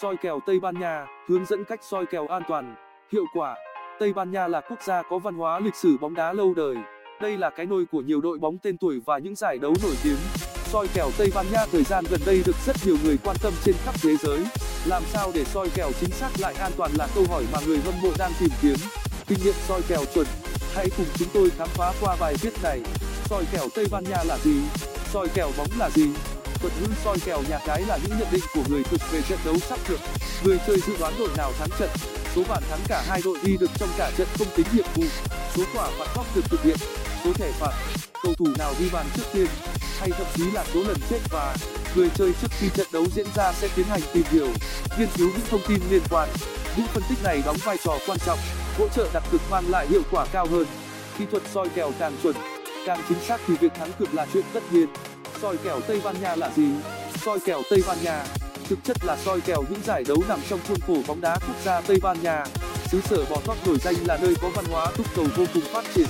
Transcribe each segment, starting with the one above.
Soi kèo Tây Ban Nha, hướng dẫn cách soi kèo an toàn, hiệu quả. Tây Ban Nha là quốc gia có văn hóa lịch sử bóng đá lâu đời. Đây là cái nôi của nhiều đội bóng tên tuổi và những giải đấu nổi tiếng. Soi kèo Tây Ban Nha thời gian gần đây được rất nhiều người quan tâm trên khắp thế giới. Làm sao để soi kèo chính xác lại an toàn là câu hỏi mà người hâm mộ đang tìm kiếm. Kinh nghiệm soi kèo chuẩn. Hãy cùng chúng tôi khám phá qua bài viết này. Soi kèo Tây Ban Nha là gì? Soi kèo bóng là gì? Thuật ngữ soi kèo nhà cái là những nhận định của người thực về trận đấu sắp được. Người chơi dự đoán đội nào thắng trận? Số bàn thắng cả hai đội ghi được trong cả trận không tính nhiệm vụ. Số quả phạt góc được thực hiện. Số thẻ phạt, cầu thủ nào ghi bàn trước tiên? Hay thậm chí là số lần chết và người chơi trước khi trận đấu diễn ra sẽ tiến hành tìm hiểu. Nghiên cứu những thông tin liên quan. Những phân tích này đóng vai trò quan trọng, hỗ trợ đặt cược mang lại hiệu quả cao hơn. Kỹ thuật soi kèo càng chuẩn, càng chính xác thì việc thắng cược là chuyện tất nhiên soi kèo tây ban nha là gì? Soi kèo tây ban nha. Thực chất là soi kèo những giải đấu nằm trong khuôn khổ bóng đá quốc gia tây ban nha. Xứ sở bò tót nổi danh là nơi có văn hóa, túc cầu vô cùng phát triển.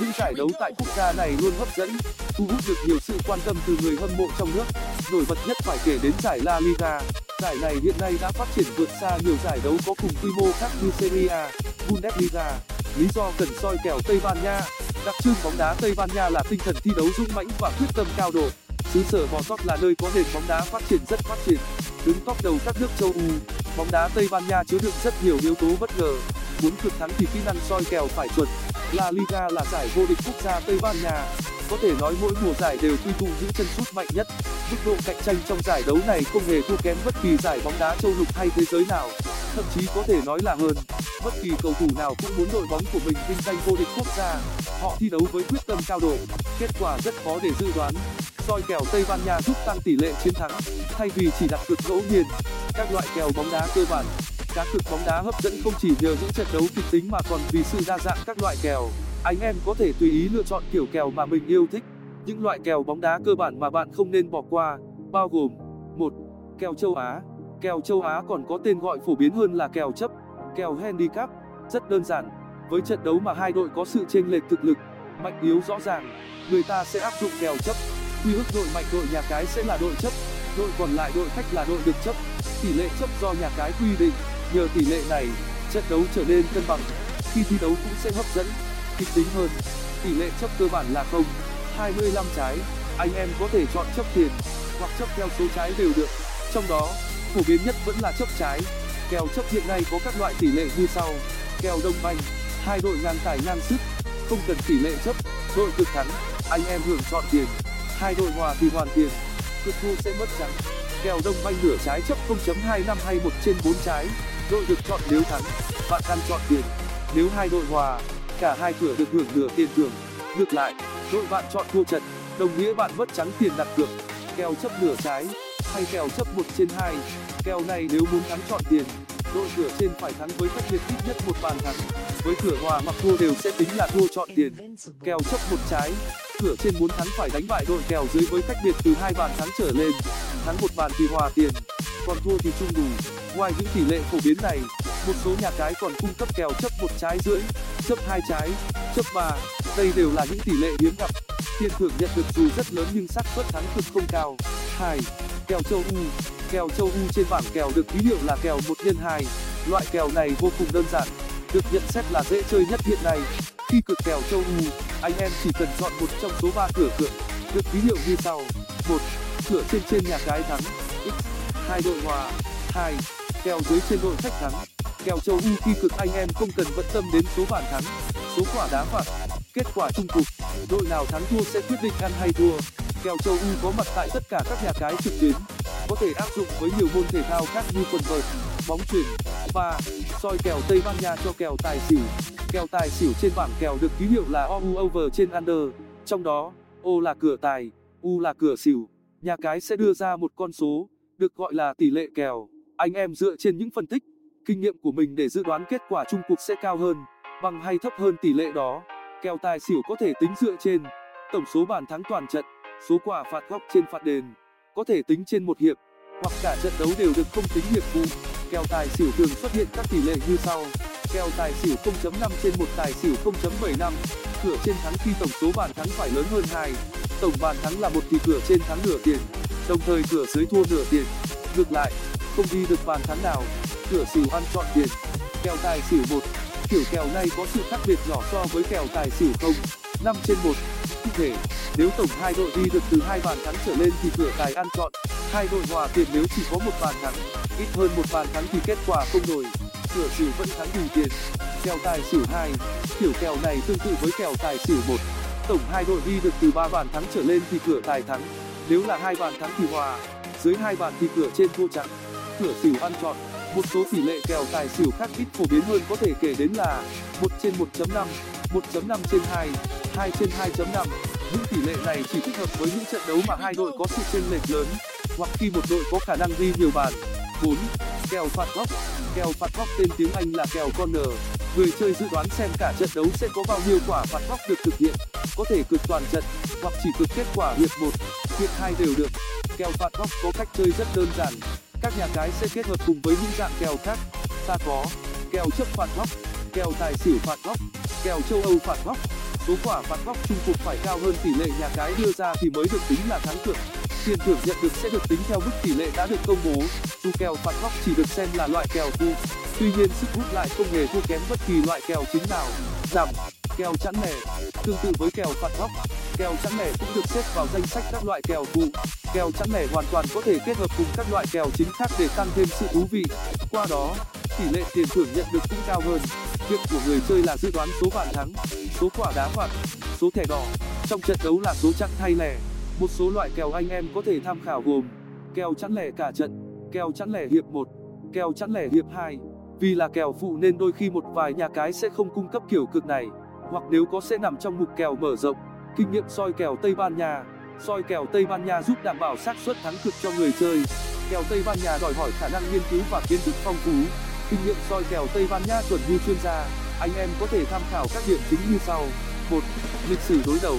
Những giải đấu tại quốc gia này luôn hấp dẫn, thu hút được nhiều sự quan tâm từ người hâm mộ trong nước. Nổi bật nhất phải kể đến giải la liga. Giải này hiện nay đã phát triển vượt xa nhiều giải đấu có cùng quy mô khác như serie a, bundesliga. Lý do cần soi kèo tây ban nha. Đặc trưng bóng đá tây ban nha là tinh thần thi đấu dũng mãnh và quyết tâm cao độ xứ sở bò tót là nơi có nền bóng đá phát triển rất phát triển. Đứng top đầu các nước châu âu, bóng đá tây ban nha chứa đựng rất nhiều yếu tố bất ngờ. Muốn cực thắng thì kỹ năng soi kèo phải chuẩn. La liga là giải vô địch quốc gia tây ban nha. Có thể nói mỗi mùa giải đều quy tụ những chân sút mạnh nhất. Mức độ cạnh tranh trong giải đấu này không hề thua kém bất kỳ giải bóng đá châu lục hay thế giới nào. Thậm chí có thể nói là hơn. Bất kỳ cầu thủ nào cũng muốn đội bóng của mình vinh danh vô địch quốc gia. Họ thi đấu với quyết tâm cao độ. Kết quả rất khó để dự đoán soi kèo tây ban nha giúp tăng tỷ lệ chiến thắng, thay vì chỉ đặt cược ngẫu nhiên. Các loại kèo bóng đá cơ bản, cá cược bóng đá hấp dẫn không chỉ nhờ những trận đấu kịch tính mà còn vì sự đa dạng các loại kèo. Anh em có thể tùy ý lựa chọn kiểu kèo mà mình yêu thích. Những loại kèo bóng đá cơ bản mà bạn không nên bỏ qua, bao gồm, một, kèo châu á. Kèo châu á còn có tên gọi phổ biến hơn là kèo chấp, kèo handicap, rất đơn giản. Với trận đấu mà hai đội có sự chênh lệch thực lực, mạnh yếu rõ ràng, người ta sẽ áp dụng kèo chấp quy ước đội mạnh, đội nhà cái sẽ là đội chấp. Đội còn lại đội khách là đội được chấp. Tỷ lệ chấp do nhà cái quy định. Nhờ tỷ lệ này, trận đấu trở nên cân bằng. Khi thi đấu cũng sẽ hấp dẫn, kịch tính hơn. Tỷ lệ chấp cơ bản là không trái. Anh em có thể chọn chấp tiền, hoặc chấp theo số trái đều được. Trong đó, phổ biến nhất vẫn là chấp trái. Kèo chấp hiện nay có các loại tỷ lệ như sau. Kèo đông banh, hai đội ngang tài ngang sức, không cần tỷ lệ chấp. Đội cực thắng, anh em hưởng chọn tiền hai đội hòa thì hoàn tiền. Cực thua sẽ mất trắng. Kèo đông banh nửa trái chấp hay trên trái. Đội được chọn nếu thắng, bạn ăn chọn tiền. Nếu hai đội hòa, cả hai cửa được hưởng nửa tiền thưởng. Ngược lại, đội bạn chọn thua trận, đồng nghĩa bạn mất trắng tiền đặt cược. Kèo chấp nửa trái, hay kèo chấp trên kèo này nếu muốn thắng chọn tiền, đội cửa trên phải thắng với cách biệt ít nhất một bàn thắng. Với cửa hòa hoặc thua đều sẽ tính là thua chọn tiền. Kèo chấp một trái cửa trên muốn thắng phải đánh bại đội kèo dưới với cách biệt từ hai bàn thắng trở lên, thắng một bàn thì hòa tiền, còn thua thì chung đủ. Ngoài những tỷ lệ phổ biến này, một số nhà cái còn cung cấp kèo chấp một trái rưỡi, chấp hai trái, chấp ba. Đây đều là những tỷ lệ hiếm gặp. Tiền thưởng nhận được dù rất lớn nhưng xác suất thắng cực không cao. Hai. Kèo châu u. Kèo châu u trên bảng kèo được ký hiệu là kèo một nhân hai. Loại kèo này vô cùng đơn giản, được nhận xét là dễ chơi nhất hiện nay. Khi cược kèo châu u anh em chỉ cần chọn một trong số ba cửa cược được ký hiệu như sau. Một, cửa trên trên nhà cái thắng. X, hai đội hòa. Hai, kèo dưới trên đội khách thắng. Kèo châu u khi cực anh em không cần bận tâm đến số bàn thắng, số quả đá phạt. Kết quả chung cuộc, đội nào thắng thua sẽ quyết định ăn hay thua. Kèo châu u có mặt tại tất cả các nhà cái trực tuyến, có thể áp dụng với nhiều môn thể thao khác như quần vợt, bóng chuyền. Và soi kèo tây ban nha cho kèo tài xỉu kèo tài xỉu trên bảng kèo được ký hiệu là ou over trên under. Trong đó, o là cửa tài, u là cửa xỉu. Nhà cái sẽ đưa ra một con số, được gọi là tỷ lệ kèo. Anh em dựa trên những phân tích, kinh nghiệm của mình để dự đoán kết quả chung cuộc sẽ cao hơn, bằng hay thấp hơn tỷ lệ đó. Kèo tài xỉu có thể tính dựa trên tổng số bàn thắng toàn trận, số quả phạt góc trên phạt đền, có thể tính trên một hiệp, hoặc cả trận đấu đều được không tính hiệp phụ kèo tài xỉu thường xuất hiện các tỷ lệ như sau kèo tài xỉu 0.5 trên một tài xỉu 0.75 cửa trên thắng khi tổng số bàn thắng phải lớn hơn hai. Tổng bàn thắng là một thì cửa trên thắng nửa tiền, đồng thời cửa dưới thua nửa tiền. Ngược lại, không đi được bàn thắng nào, cửa xỉu ăn trọn tiền. Kèo tài xỉu kiểu kèo này có sự khác biệt nhỏ so với kèo tài xỉu không. Trên cụ thể, nếu tổng hai đội đi được từ hai bàn thắng trở lên thì cửa tài ăn trọn. Hai đội hòa tiền nếu chỉ có một bàn thắng, ít hơn một bàn thắng thì kết quả không đổi cửa xỉu vẫn thắng ưu tiên. Kèo tài xỉu kiểu kèo này tương tự với kèo tài xỉu tổng hai đội đi được từ ba bàn thắng trở lên thì cửa tài thắng. Nếu là hai bàn thắng thì hòa. Dưới hai bàn thì cửa trên thua trắng. Cửa xỉu ăn trọn. Một số tỷ lệ kèo tài xỉu khác ít phổ biến hơn có thể kể đến là 1 trên 1.5 1.5 trên 2 2 trên 2.5 những tỷ lệ này chỉ thích hợp với những trận đấu mà hai đội có sự chênh lệch lớn, hoặc khi một đội có khả năng ghi nhiều bàn. 4 kèo phạt góc. Kèo phạt góc tên tiếng anh là kèo corner người chơi dự đoán xem cả trận đấu sẽ có bao nhiêu quả phạt góc được thực hiện. Có thể cực toàn trận hoặc chỉ cực kết quả hiệp 1, hiệp 2 đều được. Kèo phạt góc có cách chơi rất đơn giản. Các nhà cái sẽ kết hợp cùng với những dạng kèo khác. Ta có kèo chấp phạt góc kèo tài xỉu phạt góc kèo châu âu phạt góc. Số quả phạt góc chung cuộc phải cao hơn tỷ lệ nhà cái đưa ra thì mới được tính là thắng cược tiền thưởng nhận được sẽ được tính theo mức tỷ lệ đã được công bố. Dù kèo phạt góc chỉ được xem là loại kèo phụ tuy nhiên, sức hút lại không hề thua kém bất kỳ loại kèo chính nào. Giảm, kèo chẵn lẻ tương tự với kèo phạt góc kèo chẵn lẻ cũng được xếp vào danh sách các loại kèo phụ kèo chẵn lẻ hoàn toàn có thể kết hợp cùng các loại kèo chính khác để tăng thêm sự thú vị. Qua đó, tỷ lệ tiền thưởng nhận được cũng cao hơn. Việc của người chơi là dự đoán số bàn thắng, số quả đá phạt, số thẻ đỏ. Trong trận đấu là số chẵn hay lẻ một số loại kèo anh em có thể tham khảo gồm kèo chẵn lẻ cả trận, kèo chẵn lẻ hiệp 1 kèo chẵn lẻ hiệp 2 vì là kèo phụ nên đôi khi một vài nhà cái sẽ không cung cấp kiểu cực này, hoặc nếu có sẽ nằm trong mục kèo mở rộng. Kinh nghiệm soi kèo tây ban nha, soi kèo tây ban nha giúp đảm bảo xác suất thắng cực cho người chơi. Kèo tây ban nha đòi hỏi khả năng nghiên cứu và kiến thức phong phú. Kinh nghiệm soi kèo tây ban nha chuẩn như chuyên gia, anh em có thể tham khảo các điểm chính như sau. Một, lịch sử đối đầu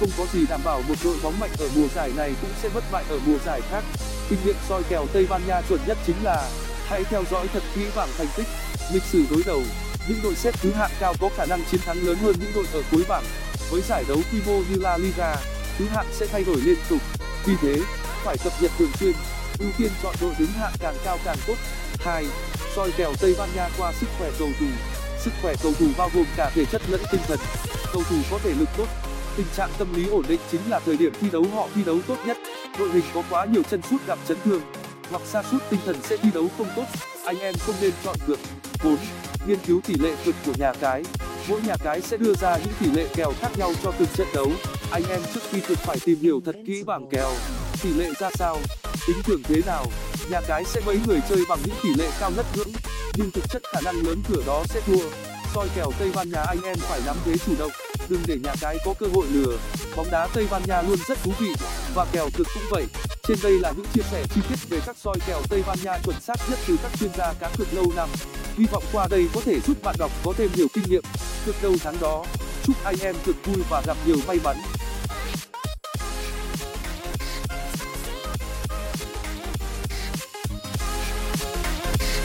không có gì đảm bảo một đội bóng mạnh ở mùa giải này cũng sẽ bất bại ở mùa giải khác. Kinh nghiệm soi kèo tây ban nha chuẩn nhất chính là hãy theo dõi thật kỹ bảng thành tích, lịch sử đối đầu. Những đội xếp thứ hạng cao có khả năng chiến thắng lớn hơn những đội ở cuối bảng. Với giải đấu quy mô như la liga, thứ hạng sẽ thay đổi liên tục. Vì thế, phải cập nhật thường xuyên, ưu tiên chọn đội đứng hạng càng cao càng tốt. 2. soi kèo tây ban nha qua sức khỏe cầu thủ. Sức khỏe cầu thủ bao gồm cả thể chất lẫn tinh thần. Cầu thủ có thể lực tốt tình trạng tâm lý ổn định chính là thời điểm thi đấu họ thi đấu tốt nhất. Đội hình có quá nhiều chân sút gặp chấn thương, hoặc sa sút tinh thần sẽ thi đấu không tốt. Anh em không nên chọn cược 4. nghiên cứu tỷ lệ cược của nhà cái. Mỗi nhà cái sẽ đưa ra những tỷ lệ kèo khác nhau cho từng trận đấu. Anh em trước khi cược phải tìm hiểu thật kỹ bảng kèo, tỷ lệ ra sao, tính thưởng thế nào. Nhà cái sẽ mấy người chơi bằng những tỷ lệ cao ngất ngưỡng, nhưng thực chất khả năng lớn cửa đó sẽ thua. Soi kèo tây ban nha anh em phải nắm thế chủ động đừng để nhà cái có cơ hội lừa. Bóng đá tây ban nha luôn rất thú vị, và kèo cực cũng vậy. Trên đây là những chia sẻ chi tiết về các soi kèo tây ban nha chuẩn xác nhất từ các chuyên gia cá cược lâu năm. Hy vọng qua đây có thể giúp bạn đọc có thêm nhiều kinh nghiệm. Cược đâu thắng đó, chúc anh em cược vui và gặp nhiều may mắn.